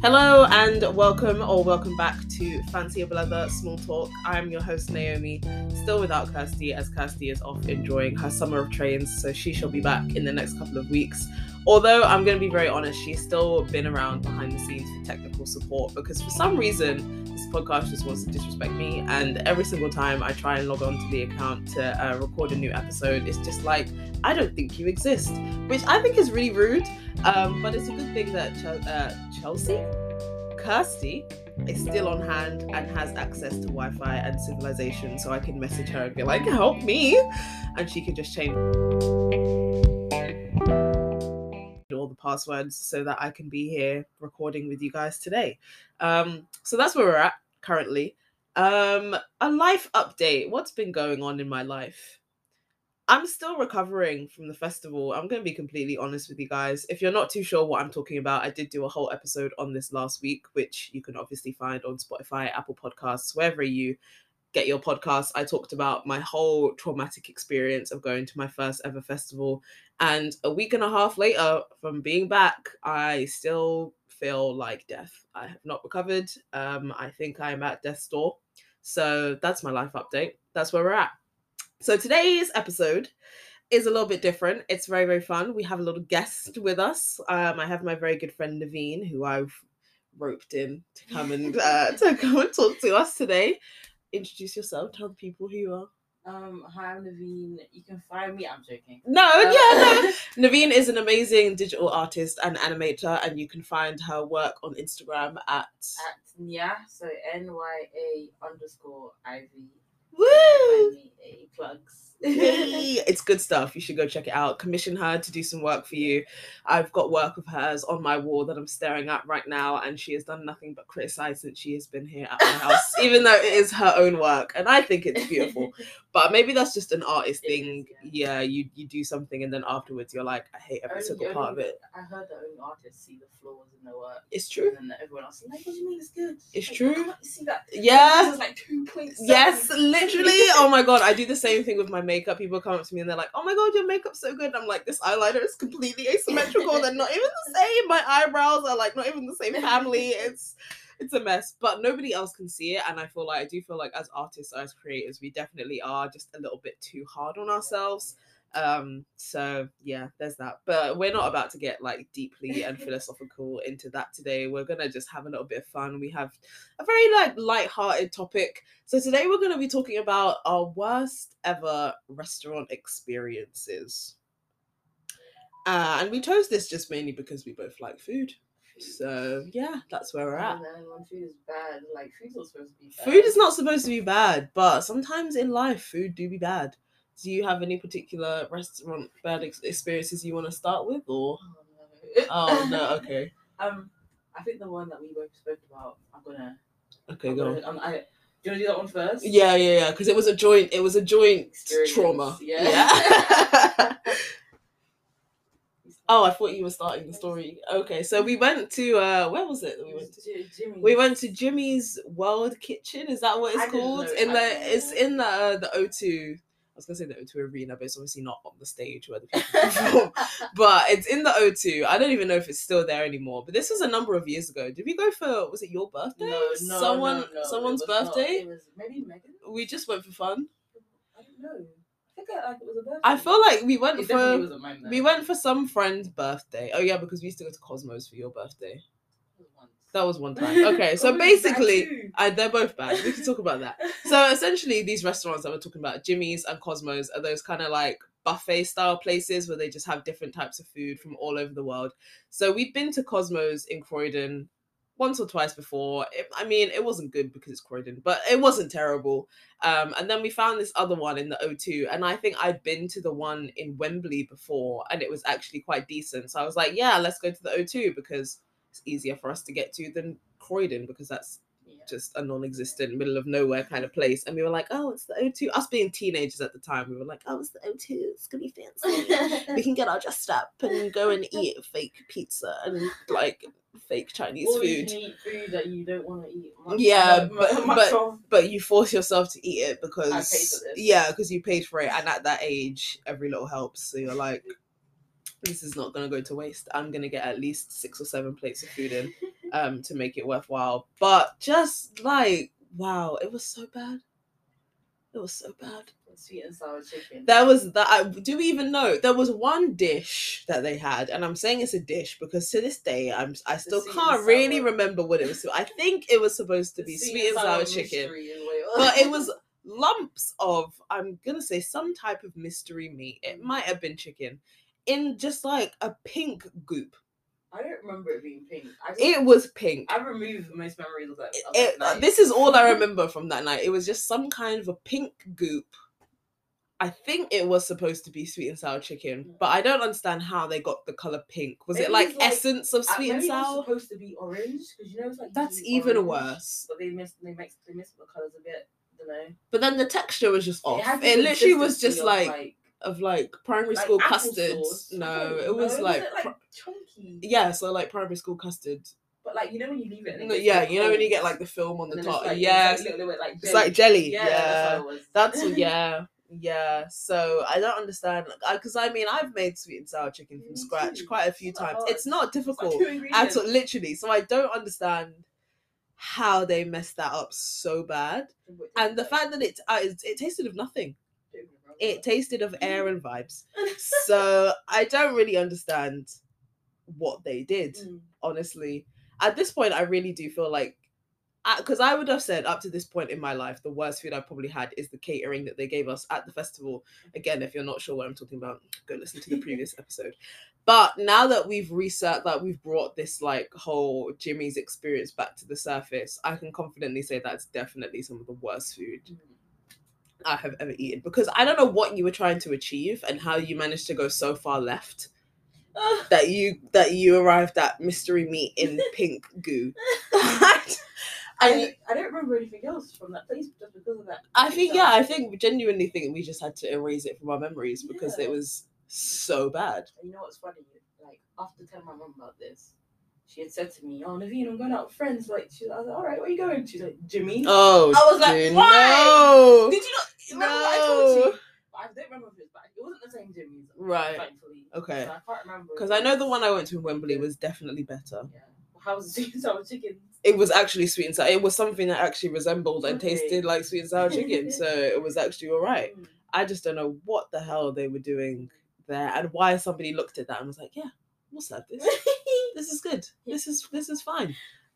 Hello and welcome or welcome back to Fancy of Leather Small Talk. I'm your host Naomi, still without Kirsty as Kirsty is off enjoying her summer of trains, so she shall be back in the next couple of weeks. Although I'm going to be very honest, she's still been around behind the scenes for technical support because for some reason this podcast just wants to disrespect me, and every single time I try and log on to the account to uh, record a new episode, it's just like I don't think you exist, which I think is really rude. Um, but it's a good thing that Ch- uh, Chelsea, Kirsty, is still on hand and has access to Wi-Fi and civilization, so I can message her and be like, "Help me," and she can just change passwords so that I can be here recording with you guys today. Um, so that's where we're at currently. Um, a life update. What's been going on in my life? I'm still recovering from the festival. I'm going to be completely honest with you guys. If you're not too sure what I'm talking about, I did do a whole episode on this last week, which you can obviously find on Spotify, Apple Podcasts, wherever you get your Podcast, I talked about my whole traumatic experience of going to my first ever festival. And a week and a half later, from being back, I still feel like death. I have not recovered. Um, I think I'm at death's door. So that's my life update. That's where we're at. So today's episode is a little bit different. It's very, very fun. We have a little guest with us. Um, I have my very good friend Naveen, who I've roped in to come and uh, to come and talk to us today. Introduce yourself. Tell the people who you are. Um, hi, I'm Naveen. You can find me. I'm joking. No, Um, yeah, no. Naveen is an amazing digital artist and animator, and you can find her work on Instagram at. At Nya, so N Y A underscore Ivy. Woo! Find me a plugs. Yay! it's good stuff. You should go check it out. Commission her to do some work for you. I've got work of hers on my wall that I'm staring at right now, and she has done nothing but criticize since she has been here at my house, even though it is her own work, and I think it's beautiful. But maybe that's just an artist It is, thing. yeah. yeah, you you do something, and then afterwards you're like, I hate every single part of it. I heard that only artists see the flaws in their work. It's true. And then everyone else is like, what do you mean it's good? It's Like, true. See that. Yeah. Is like 2.7. Yes, literally. Oh my god, I do the same thing with my makeup. People come up to me and they're like, "Oh my god, your makeup's so good." I'm like, "This eyeliner is completely asymmetrical. They're not even the same. My eyebrows are like not even the same family. It's it's a mess." But nobody else can see it, and I feel like I do feel like as artists, as creators, we definitely are just a little bit too hard on ourselves. Um, so yeah, there's that. But we're not about to get like deeply and philosophical into that today. We're gonna just have a little bit of fun. We have a very like light-hearted topic. So today we're gonna be talking about our worst ever restaurant experiences. Uh, and we chose this just mainly because we both like food. So yeah, that's where we're at. And then when food is bad, like food's not supposed to be bad. Food is not supposed to be bad, but sometimes in life, food do be bad. Do you have any particular restaurant bad ex- experiences you want to start with, or? Oh no. Oh no, okay, Um, I think the one that we both spoke about. I'm gonna. okay, I'm go. On. gonna um, I, do you want to do that one first? Yeah, yeah, yeah, because it was a joint. It was a joint Experience, trauma. yeah. yeah. Oh, I thought you were starting the story. Okay, so we went to uh where was it that we went to? J- Jimmy. We went to Jimmy's World Kitchen. Is that what it's called? In the it's in the uh, the O2. I was gonna say the O2 arena, but it's obviously not on the stage where the people perform. but it's in the O2. I don't even know if it's still there anymore. But this was a number of years ago. Did we go for? Was it your birthday? No, no, Someone, no, no, it someone's not. birthday. It was maybe Megan. We just went for fun. I don't know. I think I, like it was a birthday. I feel like we went it for. definitely wasn't mine. Though. We went for some friend's birthday. Oh yeah, because we used to go to Cosmos for your birthday. It was once. That was one time. Okay, so Oh, it was bad basically. I, they're both bad. We can talk about that. So essentially, these restaurants that we're talking about, Jimmy's and Cosmos, are those kind of like buffet style places where they just have different types of food from all over the world. So we've been to Cosmos in Croydon once or twice before. It, I mean, it wasn't good because it's Croydon, but it wasn't terrible. Um, and then we found this other one in the O2, and I think I'd been to the one in Wembley before, and it was actually quite decent. So I was like, yeah, let's go to the O2 because it's easier for us to get to than Croydon because that's Yeah. just a non-existent middle of nowhere kind of place. And we were like oh it's the o2 us being teenagers at the time we were like oh it's the o2 it's gonna be fancy. We can get all dressed up and go and eat fake pizza and like fake chinese or you food. can eat food that you don't want to eat. Much, Yeah, mu- but- much but- but you force yourself to eat it because yeah because you paid for it and at that age every little helps. So you're like this is not gonna go to waste i'm gonna get at least six or seven plates of food in um to make it worthwhile. But just like wow, it was so bad. It was so bad. Sweet and sour chicken. There was that. I, do we even know? There was one dish that they had, and I'm saying it's a dish because to this day, I'm I still can't really remember what it was. I think it was supposed to be sweet and sour chicken, in Wales. but it was lumps of I'm gonna say some type of mystery meat. It might have been chicken in just like a pink goop. I don't remember it being pink. Just, It was pink. I removed most memories of that. Of It- that night. this is all I remember from that night. It was just some kind of a pink goop. I think it was supposed to be sweet and sour chicken, but I don't understand how they got the color pink. Was it like like- essence of Uh, sweet and maybe it was sour? supposed to be orange because you know it's like That's even orange, worse. But they missed they mixed they missed the colors a bit. don't know. But then the texture was just off. had It, literally was just of, like, of like primary like school applesauce. custards. No, it was no, like, it pri- chunky. yeah, so like primary school custard. But like you know when you leave it. No, yeah, like you know when you get like the film on and the top. like- it's like, like it's like jelly. Yeah, Yeah, that's how it was. That's yeah, yeah. So I don't understand because I mean I've made sweet and sour chicken from scratch quite a few times. It's not It's like difficult two at all, literally. So I don't understand how they messed that up so bad, and the fact that it uh, it, it tasted of nothing. It tasted of air and vibes. So I don't really understand what they did Mm. honestly. At this point, I really do feel like, because I would have said up to this point in my life, the worst food I probably had is the catering that they gave us at the festival. Again, if you're not sure what I'm talking about, go listen to the previous episode. But now that we've researched, that we've brought this like whole Jimmy's experience back to the surface, I can confidently say that's definitely some of the worst food Mm. I have ever eaten. Because I don't know what you were trying to achieve and how you managed to go so far left Ugh. that you that you arrived at mystery meat in pink goo. I, I don't- remember anything else from that place just because of that. I think yeah, I think genuinely think we just had to erase it from our memories because it was so bad. And you know what's funny? Like after telling my mum about this, she had said to me, "Oh, Naveen, I'm going out with friends." Like, she, I was like, "All right, where are you going?" She's like, "Jimmy." Oh, I was like, dude, why? no. Did you not remember what I told No. you? I don't remember if it was, but it wasn't the same Jimmy's. Right. Thankfully. Okay. So I can't remember. Because I know the one I went to in Wembley was definitely better. Yeah. How was the sweet and sour chicken? It was actually sweet and sour. It was something that actually resembled and Okay. tasted like sweet and sour chicken. so it was actually all right. Mm. I just don't know what the hell they were doing there and why somebody looked at that and was like, yeah, we'll serve this. This is good. This is this is fine.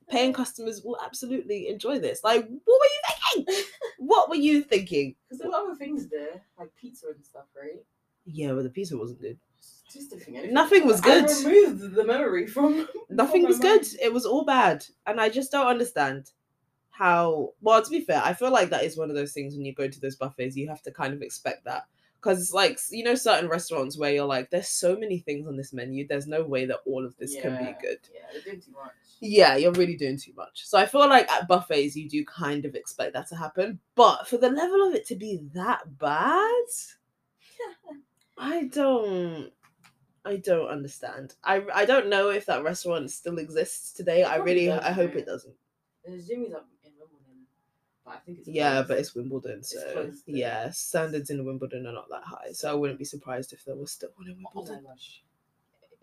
Paying customers will absolutely enjoy this. Like, what were you thinking? What were you thinking? Because there were other things there, like pizza and stuff, right? Yeah, but the pizza wasn't good. Just didn't think anything. Nothing was good. I removed the memory from. Nothing from was good. It was all bad. And I just don't understand how well to be fair, I feel like that is one of those things when you go to those buffets, you have to kind of expect that. Because it's like you know, certain restaurants where you're like, there's so many things on this menu, there's no way that all of this can be good. Yeah, they're doing too much. Yeah, you're really doing too much. So I feel like at buffets you do kind of expect that to happen. But for the level of it to be that bad, I don't I don't understand. I I don't know if that restaurant still exists today. It I really does, I hope it doesn't. There's Jimmy's up but I think it's Yeah, closed. but it's Wimbledon, so closed, though. yeah, standards in Wimbledon are not that high. So I wouldn't be surprised if there was still one in Oh my Wimbledon. gosh,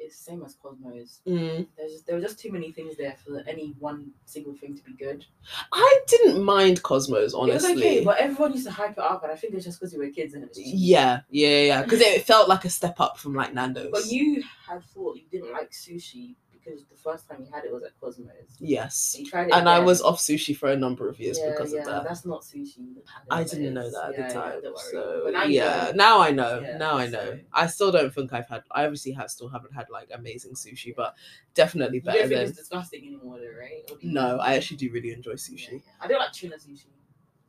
it's the same as Cosmos. Mm. There's just, there were just too many things there for any one single thing to be good. I didn't mind Cosmos, It honestly. was okay, but everyone used to hype it up, and I think it's just because we were kids and it was cheap. yeah, yeah, yeah, because it felt like a step up from like Nando's. But you had thought you didn't like sushi because the first time you had it was at Cosmos. yes, You tried it and I was off sushi for a number of years yeah, because yeah, of that. That's not sushi. I didn't know that at Yeah, the time. so now yeah, know. now I know. Now I know. so- I still don't think I've had. I obviously have still haven't had like amazing sushi, but definitely You better don't think than. it's disgusting anymore, though, right? Or do you- No, I actually do really enjoy sushi. I don't like tuna sushi.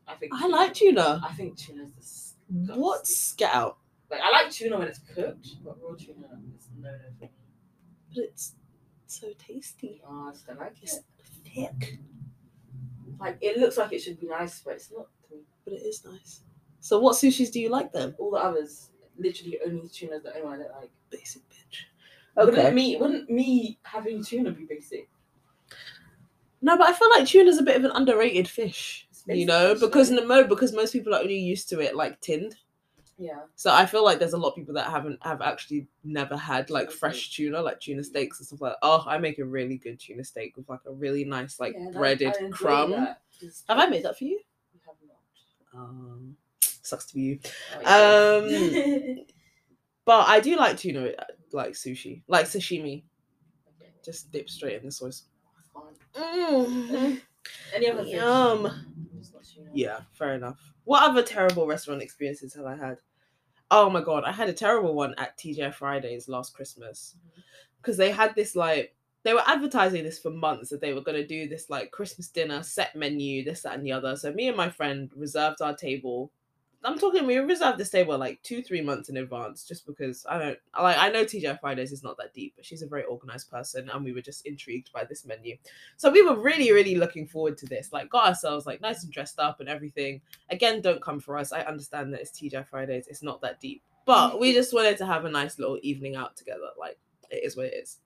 I think I like tuna. I think tuna's disgusting. What's get out? like? I like tuna when it's cooked, but raw tuna is no no for me. But it's so tasty. Oh, I just don't like It's it. thick, Like it looks like it should be nice, but it's not but it is nice. So what sushis do you like then? All the others, literally only tuna's the only one I don't like. Basic bitch. Oh, wouldn't Okay. me wouldn't me having tuna be basic? No, but I feel like tuna's a bit of an underrated fish. You know, fish, because though. no, because most people are only used to it like tinned. Yeah. So I feel like there's a lot of people that haven't have actually never had like fresh tuna, like tuna steaks and stuff like. Oh, I make a really good tuna steak with like a really nice like Yeah, that- breaded I crumb. Have I made that for you? you have not. Um, sucks to be you. Oh, Um. But I do like tuna, like sushi, like sashimi. Okay, Just dip straight in the sauce. Mm. Any other? Yum. Just not tuna. Yeah, fair enough. What other terrible restaurant experiences have I had? Oh my god, I had a terrible one at TGI Fridays last Christmas mm-hmm. because they had this like they were advertising this for months that they were going to do this like Christmas dinner set menu, this that and the other. So me and my friend reserved our table. I'm talking we reserved this table like two three months in advance just because I don't like I know TGI Fridays is not that deep, but she's a very organized person and we were just intrigued by this menu. So we were really, really looking forward to this. Like, got ourselves like nice and dressed up and everything. Again, don't come for us. I understand that it's TGI Fridays. It's not that deep, but mm. we just wanted to have a nice little evening out together. Like, it is what it is.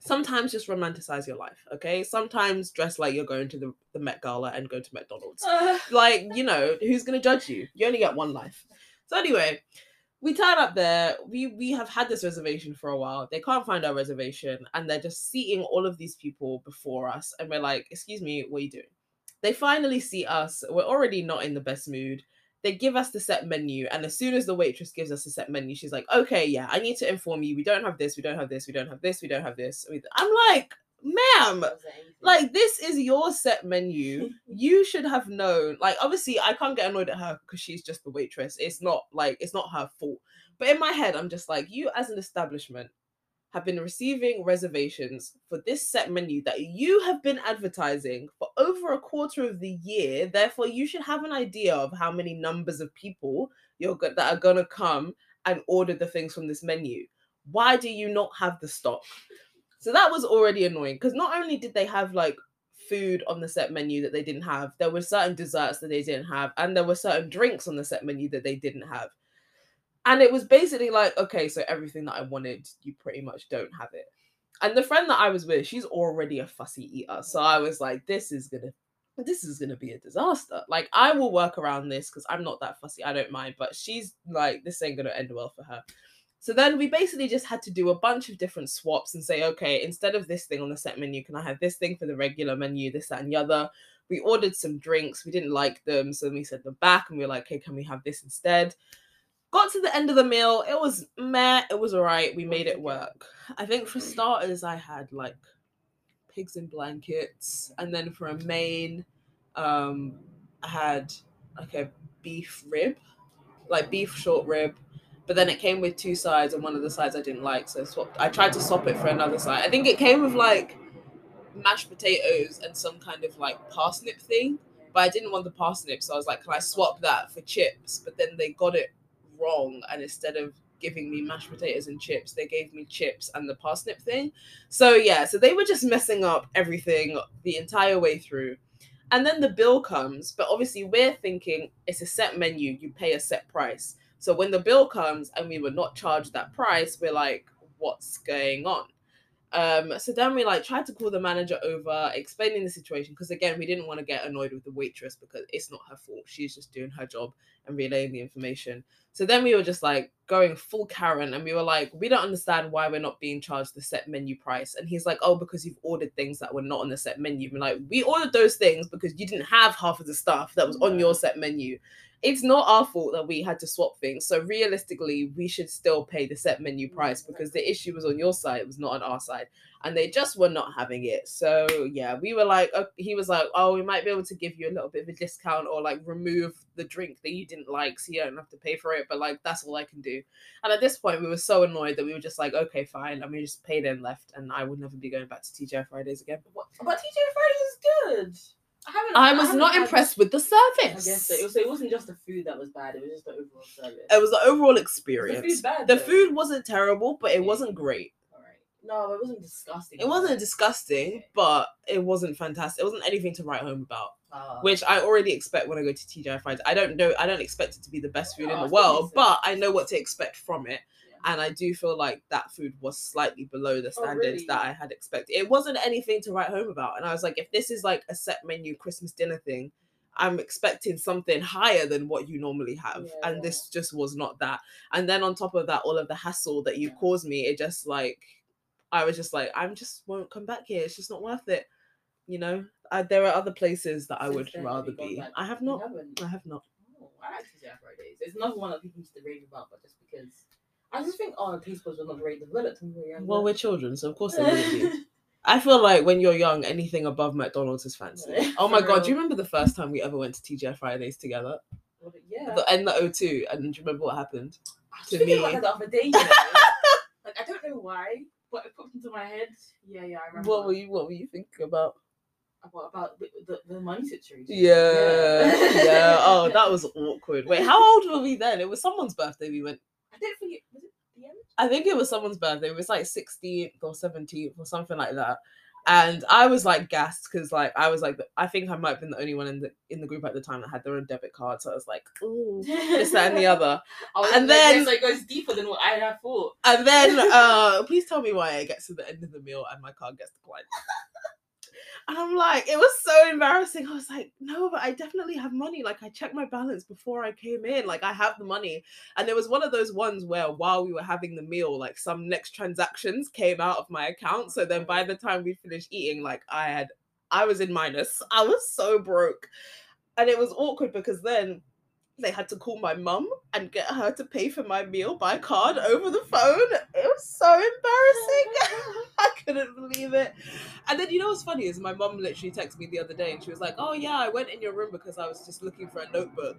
Sometimes just romanticize your life, okay? Sometimes dress like you're going to the, the Met Gala and go to McDonald's. Uh, like you know who's gonna judge you? You only get one life. So anyway we turn up there. We we have had this reservation for a while. They can't find our reservation and they're just seating all of these people before us and we're like excuse me what are you doing? They finally see us. We're already not in the best mood they give us the set menu and as soon as the waitress gives us the set menu she's like okay yeah i need to inform you we don't have this we don't have this we don't have this we don't have this. I'm like ma'am was there anything? like this is your set menu. You should have known like obviously i can't get annoyed at her because she's just the waitress it's not like it's not her fault. But in my head i'm just like you as an establishment have been receiving reservations for this set menu that you have been advertising for over a quarter of the year. Therefore you should have an idea of how many numbers of people you're go- that are to come and order the things from this menu. Why do you not have the stock? So that was already annoying because not only did they have like food on the set menu that they didn't have, there were certain desserts that they didn't have, and there were certain drinks on the set menu that they didn't have. And it was basically like, okay, so everything that I wanted, you pretty much don't have it. And the friend that I was with, she's already a fussy eater. So I was like, this is gonna this is gonna be a disaster. Like I will work around this because I'm not that fussy. I don't mind. But she's like, this ain't gonna end well for her. So then we basically just had to do a bunch of different swaps and say, okay, instead of this thing on the set menu, can I have this thing for the regular menu, this, that, and the other? We ordered some drinks. We didn't like them. So then we sent them back and we were like, okay, can we have this instead? Got to the end of the meal. It was meh. It was all right. We made it work. I think for starters, I had like pigs in blankets. And then for a main, um, I had like a beef rib, like beef short rib but then it came with two sides and one of the sides I didn't like, so I swapped. I tried to swap it for another side. I think it came with like mashed potatoes and some kind of like parsnip thing, but I didn't want the parsnip, so I was like, can I swap that for chips? But then they got it wrong, and instead of giving me mashed potatoes and chips, they gave me chips and the parsnip thing. So yeah, so they were just messing up everything the entire way through. And then the bill comes, but obviously we're thinking it's a set menu, you pay a set price. So when the bill comes and we were not charged that price, we're like, what's going on? Um, so then we like tried to call the manager over, explaining the situation because again, we didn't want to get annoyed with the waitress because it's not her fault. She's just doing her job and relaying the information. So then we were just like going full Karen and we were like, we don't understand why we're not being charged the set menu price. And he's like, oh, because you've ordered things that were not on the set menu. We're like, we ordered those things because you didn't have half of the stuff that was on your set menu it's not our fault that we had to swap things. So realistically, we should still pay the set menu price because the issue was on your side, it was not on our side, and they just were not having it. So yeah, we were like, uh, he was like, oh, we might be able to give you a little bit of a discount or like remove the drink that you didn't like, so you don't have to pay for it. But like that's all I can do. And at this point, we were so annoyed that we were just like, okay, fine, and we just paid and left, and I would never be going back to TGI Fridays again. But TGI Fridays is good. I haven't. I was haven't impressed with the I service. guess so. It, was, so it wasn't just the food that was bad. It was just the overall service. It was the overall the experience. food bad. The food wasn't terrible, but it wasn't great. All right. No, it wasn't disgusting. It wasn't disgusting, Okay. but it wasn't fantastic. It wasn't anything to write home about, Uh, which I already expect when I go to TGI Fridays. I don't know, I don't expect it to be the best food in the world, but I know what to expect from it. And I do feel like that food was slightly below the Oh, standards really? that I had expected. It wasn't anything to write home about. And I was like, if this is like a set menu Christmas dinner thing, I'm expecting something higher than what you normally have. Yeah, and yeah. this just was not that. And then on top of that, all of the hassle that you Yeah. caused me, it just like I was just like, I'm just won't come back here. It's just not worth it. You know, I, there are other places that I would rather be. back? I have not. I have not. Oh, I like TGI Fridays. It's another one that people used to rave about, but just because I just think oh, taste buds were not very developed when we were younger. Well, we're children, so of course they wouldn't be. I feel like when you're young, anything above McDonald's is fancy. Yeah, Oh my god, do you remember the first time we ever went to TGI Fridays together? Well, yeah. The, in the O2, and do you remember what happened? I was to me- about that the other day. You know? like I don't know why, but it popped into my head. Yeah, yeah, I remember. What were you What were you thinking about? about, about the, the, the money situation? Yeah, Yeah. yeah. Oh, that was awkward. Wait, how old were we then? It was someone's birthday. We went. I think it was it the end. I think it was someone's birthday. It was like 16th or 17th or something like that. And I was like gassed because like I was like the- I think I might have been the only one in the in the group at the time that had their own debit card. So I was like, ooh, this, that, and the other. Oh, And then then- so it goes deeper than what I had thought. And then uh please tell me why it gets to the end of the meal and my card gets declined. And I'm like, it was so embarrassing. I was like, no, but I definitely have money. Like I checked my balance before I came in. Like I have the money. And there was one of those ones where while we were having the meal, like some next transactions came out of my account. So then by the time we finished eating, like I had I was in minus. I was so broke. And it was awkward because then they had to call my mum and get her to pay for my meal by card over the phone. It was so embarrassing. I couldn't believe it. And then you know what's funny is my mum literally texted me the other day and she was like, "Oh yeah, I went in your room because I was just looking for a notebook."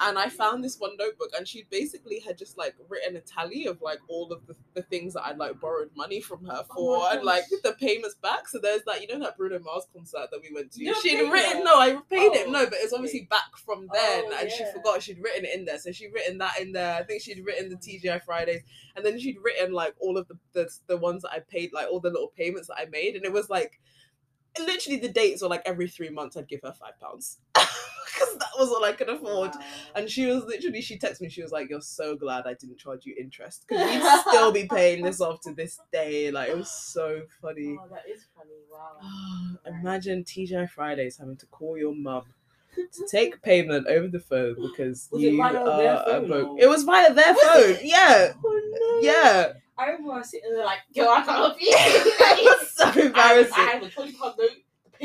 And I found this one notebook and she basically had just like written a tally of like all of the, the things that I'd like borrowed money from her Oh for my and like the payments back. So there's that, you know, that Bruno Mars concert that we went to. She'd written, that? no, I paid it, Oh, no, but it's obviously back from then Oh, and she forgot she'd written it in there. So she'd written that in there. I think she'd written the TGI Fridays and then she'd written like all of the, the the ones that I paid, like all the little payments that I made, and it was like literally the dates were like every three months I'd give her five pounds because that was all I could afford. Wow. And she was literally, she texted me, she was like, You're so glad I didn't charge you interest because you'd still be paying this off to this day. Like, it was so funny. Oh, that is funny. Wow. Imagine TGI Fridays having to call your mum to take payment over the phone because Was it you are their a. It was via their phone. Yeah. Oh, no. Yeah. I remember I sitting there like, girl, I can't help you. it was so I embarrassing. I have a 20 pound note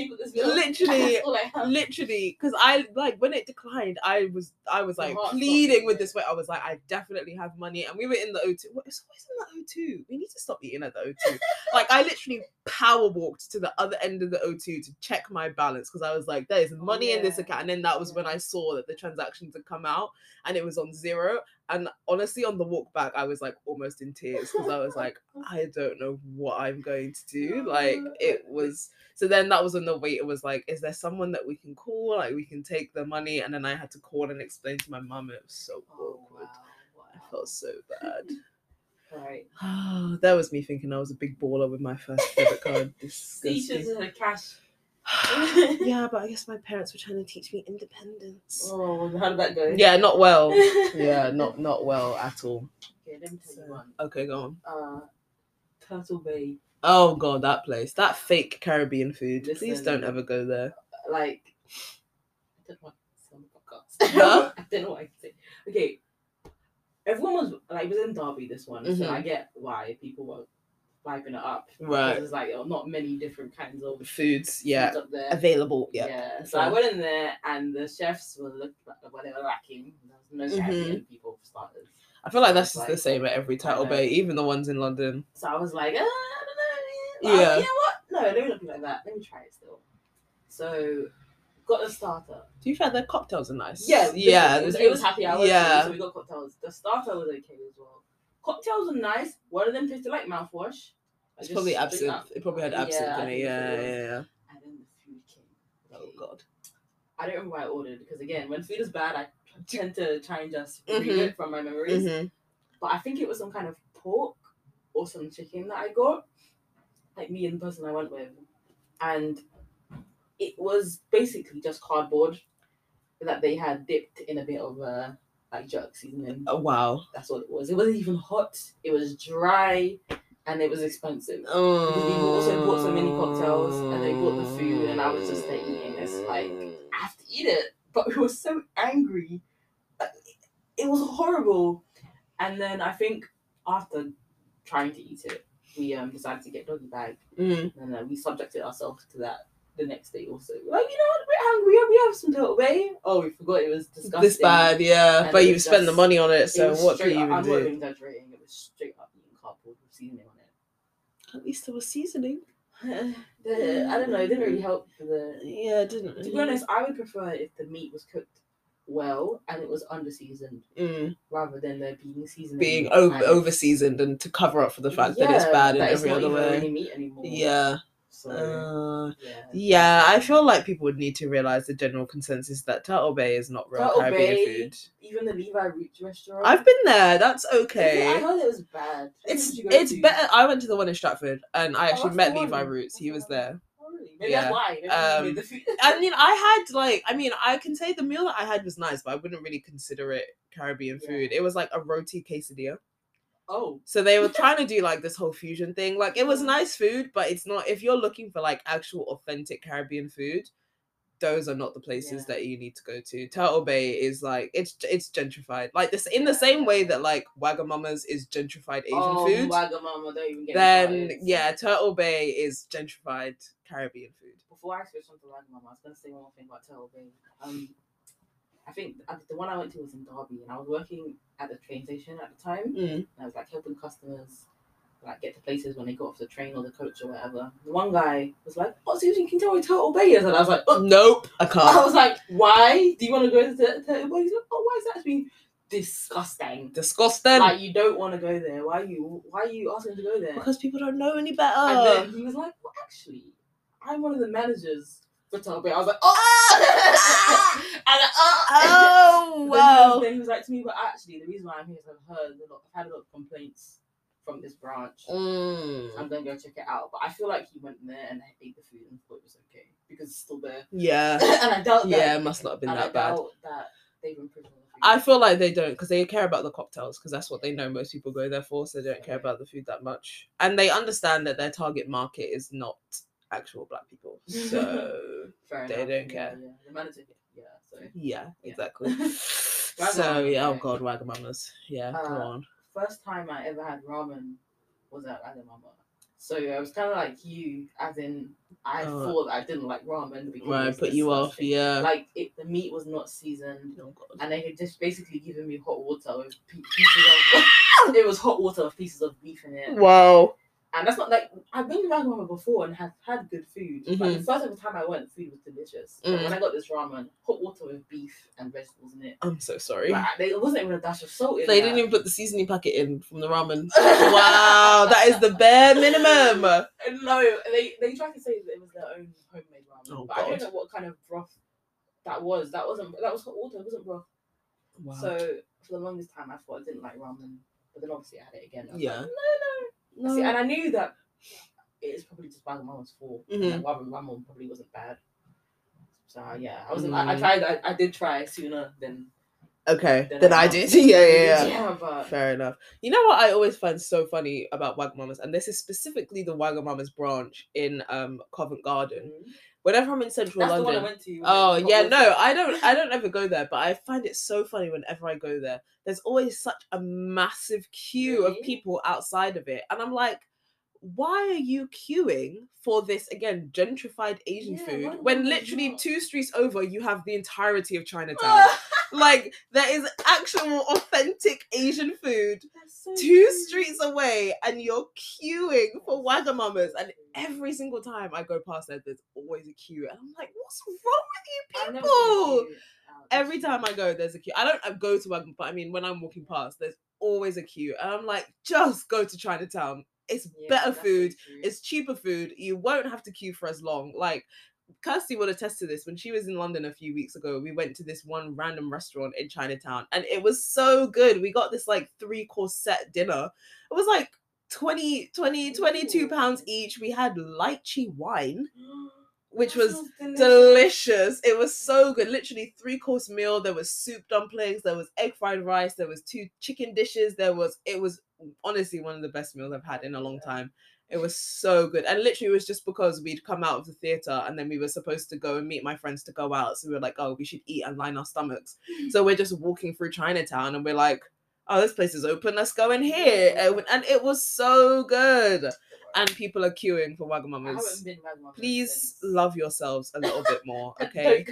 for this. Literally, That's all I have. literally because i like when it declined i was i was like pleading with this way i was like i definitely have money and we were in the o2 what, it's always in the o2 we need to stop eating at the o2 like i literally power walked to the other end of the o2 to check my balance because i was like there's oh, money in this account and then that was when i saw that the transactions had come out and it was on zero and honestly on the walk back i was like almost in tears because i was like i don't know what i'm going to do like it was so then that was when the waiter was like, Is there someone that we can call? Like we can take the money. And then I had to call and explain to my mum. It was so Oh, awkward. wow. I felt so bad. Right. Oh, that was me thinking I was a big baller with my first debit card. Disgusting. just had cash. yeah, but I guess my parents were trying to teach me independence. Oh, how did that go? Yeah, not well. Yeah, not not well at all. Okay, let me tell you one. okay, go on. Uh, Turtle Bay. Oh god, that place. That fake Caribbean food. Please don't ever go there. Like, I don't know what to say on the podcast. Huh? I don't know what I can say. Okay, everyone was like, it was in Derby this one, so Mhm. I get why people were vibing it up. Right. There's like oh, not many different kinds of Foods, yeah. foods up there. Available, yeah. Yeah. So I went in there and the chefs were look well, they were lacking. There was no Mhm. People for starters. I feel like that's just like- the same at every Turtle Bay, even the ones in London. So I was like, uh, I don't know. man. Yeah. You know what? No, let me not be like that. Let me try it still. So got the starter. To be fair, their cocktails are nice. Yeah, yeah. It was, it was happy hour. Yeah. So we got cocktails. The starter was okay as well. Cocktails are nice. One of them tasted like mouthwash. I It's just probably drink absinthe. that. It probably had Yeah, absinthe I in it. think Yeah, yeah, yeah. And then the food came. Oh god. I don't remember what I ordered because again, when food is bad, I tend to try and just read Mhm. it from my memories. Mhm. But I think it was some kind of pork or some chicken that I got, like me and the person I went with, and it was basically just cardboard that they had dipped in a bit of uh, like jerk seasoning. Oh wow. That's what it was. It wasn't even hot. It was dry, and it was expensive. Oh. Because we also bought some mini cocktails, and they bought the food, and I was just there eating this, like, I have to eat it. but we were so angry. It was horrible. And then I think after trying to eat it, we um decided to get doggy bag, Mm. and uh, we subjected ourselves to that the next day also. We're like, you know what, we're hungry. We have some Turtle Bay. Oh, we forgot it was disgusting. This bad, yeah. And but you spent the money on it, It so was what can you up, I'm not do? even exaggerating. It was straight up eating cardboard with seasoning on it. At least there was seasoning. I don't know. It didn't really help for the. Yeah, it didn't. To be honest, I would prefer if the meat was cooked well and it was under seasoned Mm. rather than there being seasoning being over and- seasoned and to cover up for the fact that it's Yeah, bad in it's every not other way. meat anymore. Yeah. So Uh, yeah. yeah, I feel like people would need to realize the general consensus that Turtle Bay is not real Turtle Caribbean Bay, food. Even the Levi Roots restaurant. I've been there. That's okay. I heard it was bad. It's did you go it's to? better. I went to the one in Stratford and I Oh, actually that's met Levi. Roots. That's He was there. Oh. Maybe Yeah. that's why. Um, maybe the food. I mean, I had like, I mean, I can say the meal that I had was nice, but I wouldn't really consider it Caribbean Yeah. food. It was like a roti quesadilla. Oh, So they were trying to do like this whole fusion thing. Like it was Mhm. nice food, but it's not. If you're looking for like actual authentic Caribbean food, those are not the places Yeah. that you need to go to. Turtle Bay is like it's it's gentrified. Like this in the same way that like Wagamama's is gentrified Asian oh, food. Wagamama, don't even get Then yeah, Turtle Bay is gentrified Caribbean food. Before I switched on to Wagamama, I was gonna say one more thing about Turtle Bay. Um, I think the one I went to was in Derby, and I was working at the train station at the time. Mm. And I was like helping customers like get to places when they got off the train or the coach or whatever. The one guy was like, "Oh, you can tell where Turtle Bay is," and I was like, oh. Nope, I can't. I was like, "Why do you want to go to Tur- Turtle Bay?" He's like, "Oh, why is that?" Being disgusting. Disgusting. Like you don't want to go there. Why are you? Why are you asking to go there? because people don't know any better. and then he was like, "Well, actually, I'm one of the managers Turtle Bay." I was like, "Oh!" and like, oh. oh Then he, was, wow. then he was like to me, "But actually, the reason why I'm here is I've heard a lot. I've had a lot of complaints from this branch." Mm. I'm gonna go check it out. But I feel like he went there and ate the food and thought it was okay because it's still there. Yeah. and I doubt that. Yeah, it must not have been and I that bad. doubt that they've improved on the food. I feel like they don't because they care about the cocktails because that's what they know most people go there for. So they don't care about the food that much, and they understand that their target market is not actual black people. So they enough. don't yeah, care. Yeah, the manager. Yeah. So yeah, Yeah. exactly. so yeah, oh god, Wagamamas. Yeah, Uh, on. first time I ever had ramen was at Wagamama. So I was kind of like you, as in I Oh. thought I didn't like ramen because Right, put you off. disgusting. Yeah. Like it, the meat was not seasoned. oh and they had just basically given me hot water with pieces of. it was hot water with pieces of beef in it, Wow. And that's not like I've been to Wagamama before and have had good food. But Mhm. the first time I went, food was delicious. But Mm. when I got this ramen, hot water with beef and vegetables in it, I'm so sorry. like, they, it wasn't even a dash of salt in They that. didn't even put the seasoning packet in from the ramen. wow, that is the bare minimum. No, they they tried to say that it was their own homemade ramen, Oh, but I don't know what kind of broth that was. That wasn't that was hot water. It wasn't broth. Wow. So for the longest time, I thought I didn't like ramen, but then obviously I had it again. Yeah. like, no, no. See, and I knew that it's probably just Wagamama's fault. Mhm. Like, ramen probably wasn't bad. So uh, yeah, I wasn't. I, I Mm. tried. I, I did try sooner than okay, Then then I I did. Yeah, yeah, yeah. yeah. But Fair enough. You know what I always find so funny about Wagamamas, and this is specifically the Wagamamas branch in um Covent Garden. Mm. Whenever I'm in central that's I London. went to. Oh yeah, no. I don't I don't ever go there, but I find it so funny whenever I go there. There's always such a massive queue of people outside of it. And I'm like, why are you queuing for this again gentrified Asian Yeah, food when literally Not. two streets over you have the entirety of Chinatown? like there is actual authentic Asian food so two true. streets away and you're queuing for Wagamamas and every single time I go past there there's always a queue and I'm like what's wrong with you people? a queue out. Every time I go there's a queue. I don't uh, go to Wagamama but I mean when I'm walking past there's always a queue and I'm like just go to Chinatown. It's Yeah, better food. it's cheaper food. You won't have to queue for as long. Like Kirsty would attest to this. When she was in London a few weeks ago, we went to this one random restaurant in Chinatown and it was so good. We got this like three course set dinner. It was like 20, 20, 22 pounds each. We had lychee wine. which was delicious. delicious. It was so good. Literally three course meal. There was soup dumplings. There was egg fried rice. There was two chicken dishes. There was. It was honestly one of the best meals I've had in a long time. It was so good, and literally it was just because we'd come out of the theater and then we were supposed to go and meet my friends to go out. So we were like, oh, we should eat and line our stomachs. So we're just walking through Chinatown and we're like, oh, this place is open. Let's go in here. And it was so good. And people are queuing for Wagamama's. Wagamama Please since. love yourselves a little bit more, okay?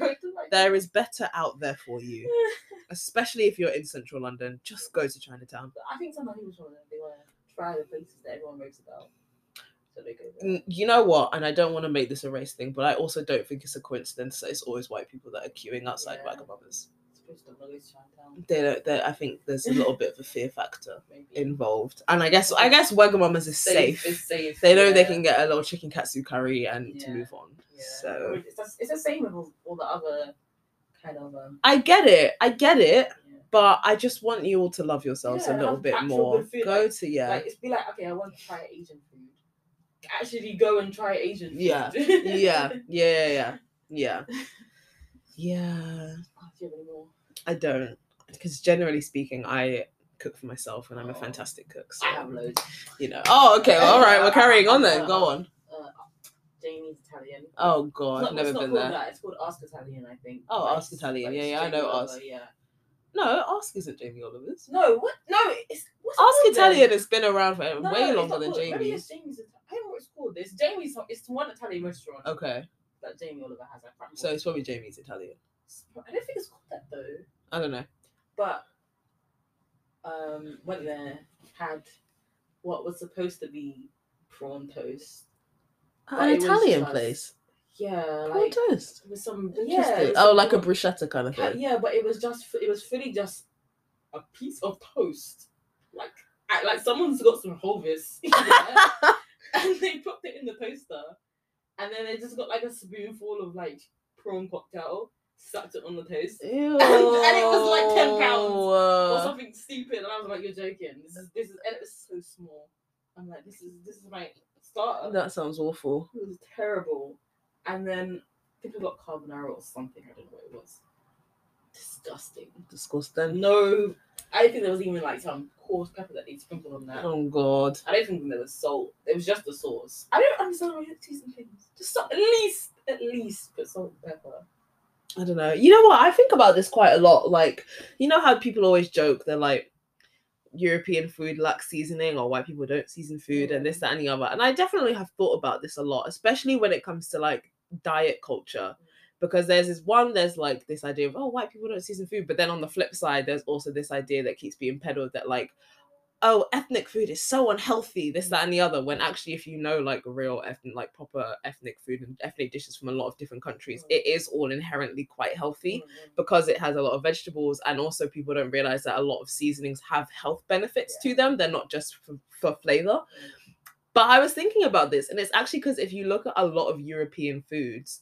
There is better out there for you, especially if you're in central London. Just go to Chinatown. I think some people just want they want to try the places that everyone raves about. You know what? And I don't want to make this a race thing, but I also don't think it's a coincidence that it's always white people that are queuing outside Yeah. Wagamama's. Supposed to go to They don't. They, I think there's a little bit of a fear factor maybe. involved, and I guess I guess Wagamama's is safe. It's safe. They know they can get a little chicken katsu curry and to move on. Yeah. So it's, the- it's the same with all, all the other kind of um. I get it. I get it. But I just want you all to love yourselves Yeah, a little bit more. Go like- to yeah. Like it's be like okay, I want to try Asian food. Actually, go and try Asian food. Yeah. yeah, yeah, yeah, yeah, yeah. Yeah. Do you have any more? I don't, because generally speaking, I cook for myself and I'm a Oh. fantastic cook. So I have loads. you know. Oh, okay. All right. We're carrying on then. Go on. Uh, Jamie's Italian. Oh God, not- never been called there. That. It's called Ask Italian, I think. Oh, Ask Italian. but Yeah, yeah, I know Ask. Yeah. No, Ask isn't Jamie Oliver's. No, what? No, it's what's Ask? Italian has been around for No, way it's longer than called- Maybe it's Jamie's. I don't know what it's called. It's Jamie's. It's one Italian restaurant Okay, that Jamie Oliver has. So it's probably Jamie's Italian. I don't think it's called that though. I don't know. But um, went there, had what was supposed to be prawn toast. An Italian place. Yeah, Prawn like toast. with some Interesting. yeah. oh, some like a prawn- bruschetta kind of thing. yeah, but it was just it was fully just a piece of toast. Like I- like someone's got some hovis yeah, and they put it in the toaster, and then they just got like a spoonful of like prawn cocktail, slapped it on the toast. Ew. and it was like 10 pounds Or something stupid, and I was like, "You're joking! This is this is and it was so small." I'm like, "This is this is my starter." that sounds awful. It was terrible. And then I think got carbonara or something. I don't know what it was. Disgusting. Disgusting. No, I don't think there was even like some coarse pepper that they sprinkled on that. Oh God. I don't think there was salt. It was just the sauce. I don't understand why you don't season things. Just salt, at least, at least put salt and pepper. I don't know. You know what? I think about this quite a lot. Like, you know how people always joke they're like European food lacks seasoning or white people don't season food and this, mm. that, and the other. And I definitely have thought about this a lot, especially when it comes to like diet culture. Because there's this one, there's like this idea of oh, white people don't season food, but then on the flip side, there's also this idea that keeps being peddled that like, oh, ethnic food is so unhealthy, this, that, and the other. When actually, if you know like real ethnic, like proper ethnic food and ethnic dishes from a lot of different countries, Mm. it is all inherently quite healthy Mm, because it has a lot of vegetables and also people don't realize that a lot of seasonings have health benefits Yeah. to them they're not just for, for flavor but i was thinking about this and it's actually because if you look at a lot of european foods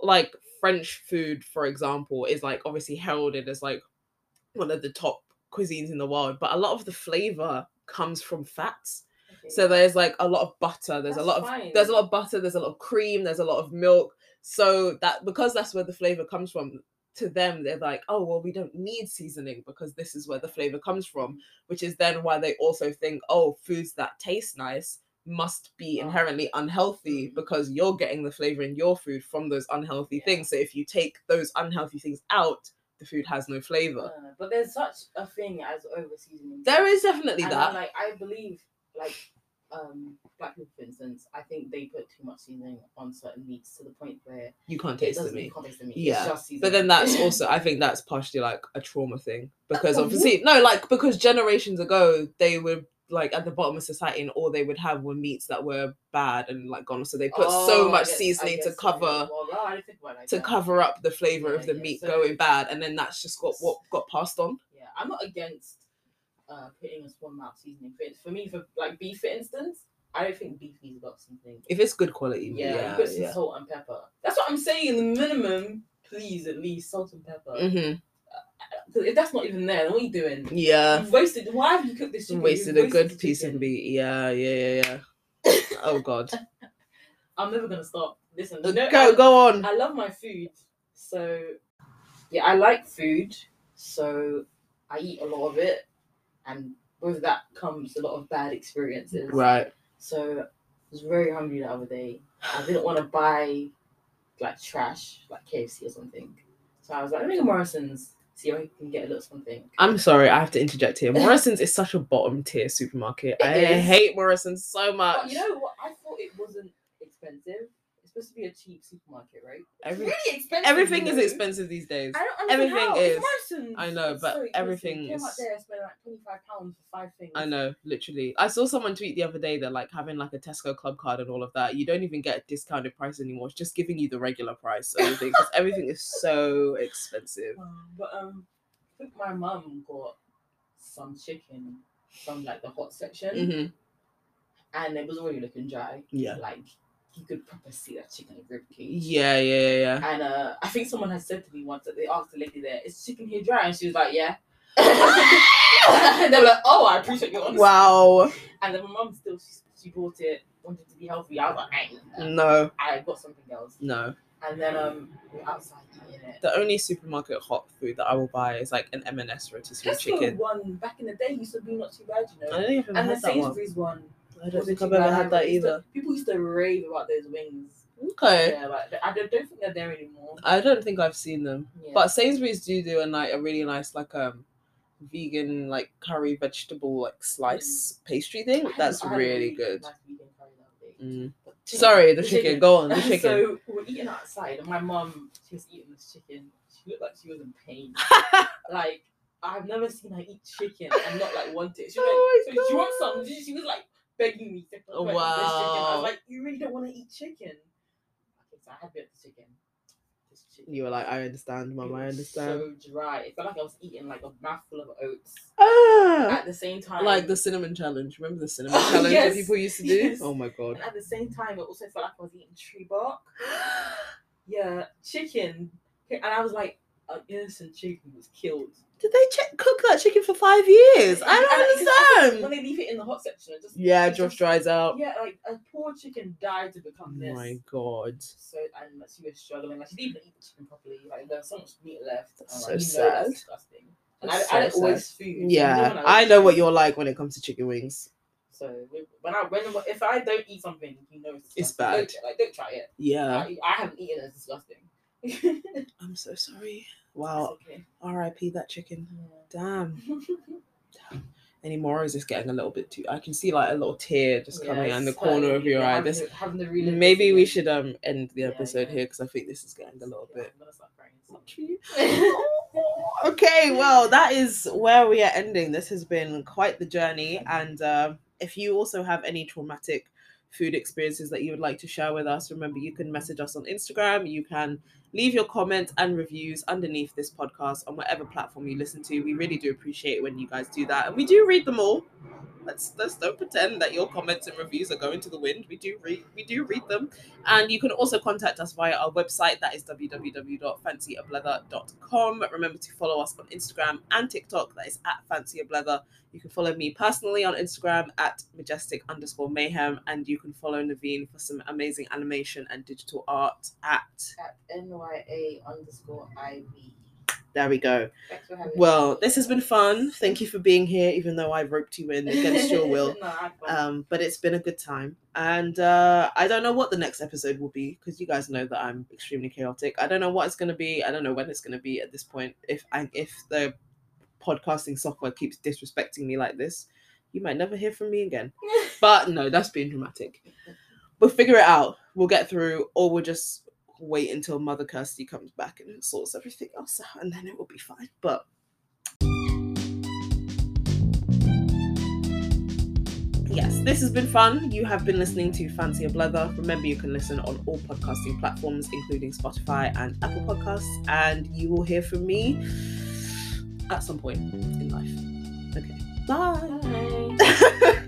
like french food for example is like obviously heralded as like one of the top cuisines in the world but a lot of the flavor comes from fats okay. so there's like a lot of butter there's That's a lot of fine. there's a lot of butter there's a lot of cream there's a lot of milk so that because that's where the flavor comes from to them they're like oh well we don't need seasoning because this is where the flavor comes from which is then why they also think oh foods that taste nice must be Oh. inherently unhealthy Mhm. because you're getting the flavor in your food from those unhealthy Yeah. things so if you take those unhealthy things out the food has no flavor Uh, but there's such a thing as over seasoning. there is definitely And that I, like I believe like um black people for instance, I think they put too much seasoning on certain meats to the point where you can't taste the meat you can't taste the meat. Yeah, It's just seasoning. But then that's also, I think that's partially like a trauma thing because obviously, no, like because generations ago they were like at the bottom of society and all they would have were meats that were bad and like gone. So they put Oh, so much guess- seasoning to cover Well, no, I think about it like to that. cover up the flavor of the yeah, meat so- going bad, and then that's just got what got passed on. Yeah, I'm not against uh putting a small amount of seasoning. For, for me, for like beef, for instance, I don't think beef needs of seasoning. If it's good quality, Yeah, yeah, you put some salt and pepper. That's what I'm saying. The minimum, please, at least salt and pepper. hmm if that's not even there, then what are you doing? yeah. You've wasted. Why have you cooked this chicken? Wasted a good the piece of meat. Yeah, yeah, yeah, yeah. oh god. I'm never gonna stop. Listen, you know, go I, go on. I love my food, so yeah, I like food, so I eat a lot of it, and with that comes a lot of bad experiences. Right. So I was very hungry the other day. I didn't want to buy like trash, like KFC or something. So I was like, let me go to Morrison's, see if I can get a little something. I'm sorry, I have to interject here. Morrison's is such a bottom tier supermarket. It I is. hate Morrison's so much. But you know what? I thought it wasn't expensive. It's supposed to be a cheap supermarket, right? Every- really expensive. Everything you is expensive these days. I don't understand everything how. is. I know, but so everything Came out is- there, spent like twenty five pounds for five things. I know, literally. I saw someone tweet the other day that like having like a Tesco club card and all of that, you don't even get a discounted price anymore. It's just giving you the regular price. Everything, because everything is so expensive. Um, but um, I think my mum got some chicken from like the hot section, hmm and it was already looking dry. Yeah. Like you could proper see that chicken in rib cage. Yeah, yeah, yeah, yeah. And uh, I think someone had said to me once that they asked the lady there, "Is chicken here dry?" And she was like, "Yeah." and they were like, "Oh, I appreciate your honesty." Wow. And then my mum still she, she bought it, wanted to be healthy. I was like, "I, No, I got something else." no. And then um, we were outside eating it. The only supermarket hot food that I will buy is like an M&S rotisserie Tesco chicken. one back in the day used to be not too bad, you know. I don't even And the that one. One. I don't think I've ever had that Used to- either. people used to rave about those wings. Okay. Yeah, but I don't, don't think they're there anymore. I don't think I've seen them. Yeah. But Sainsbury's do do a like a really nice like um vegan like curry vegetable like slice pastry thing. I That's had really good. nice vegan curry that day. Mm. Chicken- Sorry, the chicken. Go on, the chicken. so we were eating outside, and my mum, she was eating this chicken. She looked like she was in pain. like I've never seen her eat chicken and not like want it. She was Oh like, so she wants God. some. She was like begging me to Oh, like, eat this chicken. I was like, you really don't want to eat chicken. Okay, so I had bit of the chicken. Chicken. You were like, I understand, mum. I understand. So dry. It felt like I was eating like a mouthful of oats ah, at the same time. like the cinnamon challenge. Remember the cinnamon Oh, challenge yes, that people used to do? yes. Oh my god. And at the same time, it also felt like I was eating tree bark. Yeah, chicken. And I was like, an innocent chicken was killed. Did they check, cook that chicken for five years? I don't just When they leave it in the hot section, it just Yeah, it just- dries out. Yeah, like a poor chicken died to become this. my god. So and she was struggling. Like she didn't even eat the chicken properly. Like there was so much meat left. That's and, so like, you sad. That's disgusting. And I, That's I don't always food. so Yeah, I always know what you're like when it comes to chicken wings. So when I when if I don't eat something, you know it's, It's bad. Don't, like don't try it. Yeah. I, I haven't eaten it. It's disgusting. I'm so sorry. Wow. R.I.P. that chicken. Yeah. Damn. Anymore is just getting a little bit too. I can see like a little tear just coming in the corner of your eye. This maybe we should um end the episode here because I think this is getting a little bit. I'm gonna start crying. okay, well, that is where we are ending. This has been quite the journey. And um if you also have any traumatic food experiences that you would like to share with us, remember you can message us on Instagram. You can leave your comments and reviews underneath this podcast on whatever platform you listen to. We really do appreciate when you guys do that. And we do read them all. Let's let's don't pretend that your comments and reviews are going to the wind. We do read we do read them. And you can also contact us via our website that is www.fancyablether.com. Remember to follow us on Instagram and TikTok that is at fancyablether. You can follow me personally on Instagram at majestic underscore mayhem and you can follow Naveen for some amazing animation and digital art at At NYA underscore IV. there we go. Thanks for having Well, me. this has been fun. Thank you for being here, even though I roped you in against your will. no, I had fun. Um, but it's been a good time, and uh, I don't know what the next episode will be because you guys know that I'm extremely chaotic. I don't know what it's going to be. I don't know when it's going to be at this point. If I if the podcasting software keeps disrespecting me like this, you might never hear from me again. But no, that's being dramatic. We'll figure it out. We'll get through, or we'll just wait until Mother Kirsty comes back and sorts everything else out, and then it will be fine. But yes, this has been fun. You have been listening to Fancy a Blether. Remember, you can listen on all podcasting platforms, including Spotify and Apple Podcasts, and you will hear from me at some point in life. Okay, bye. Bye.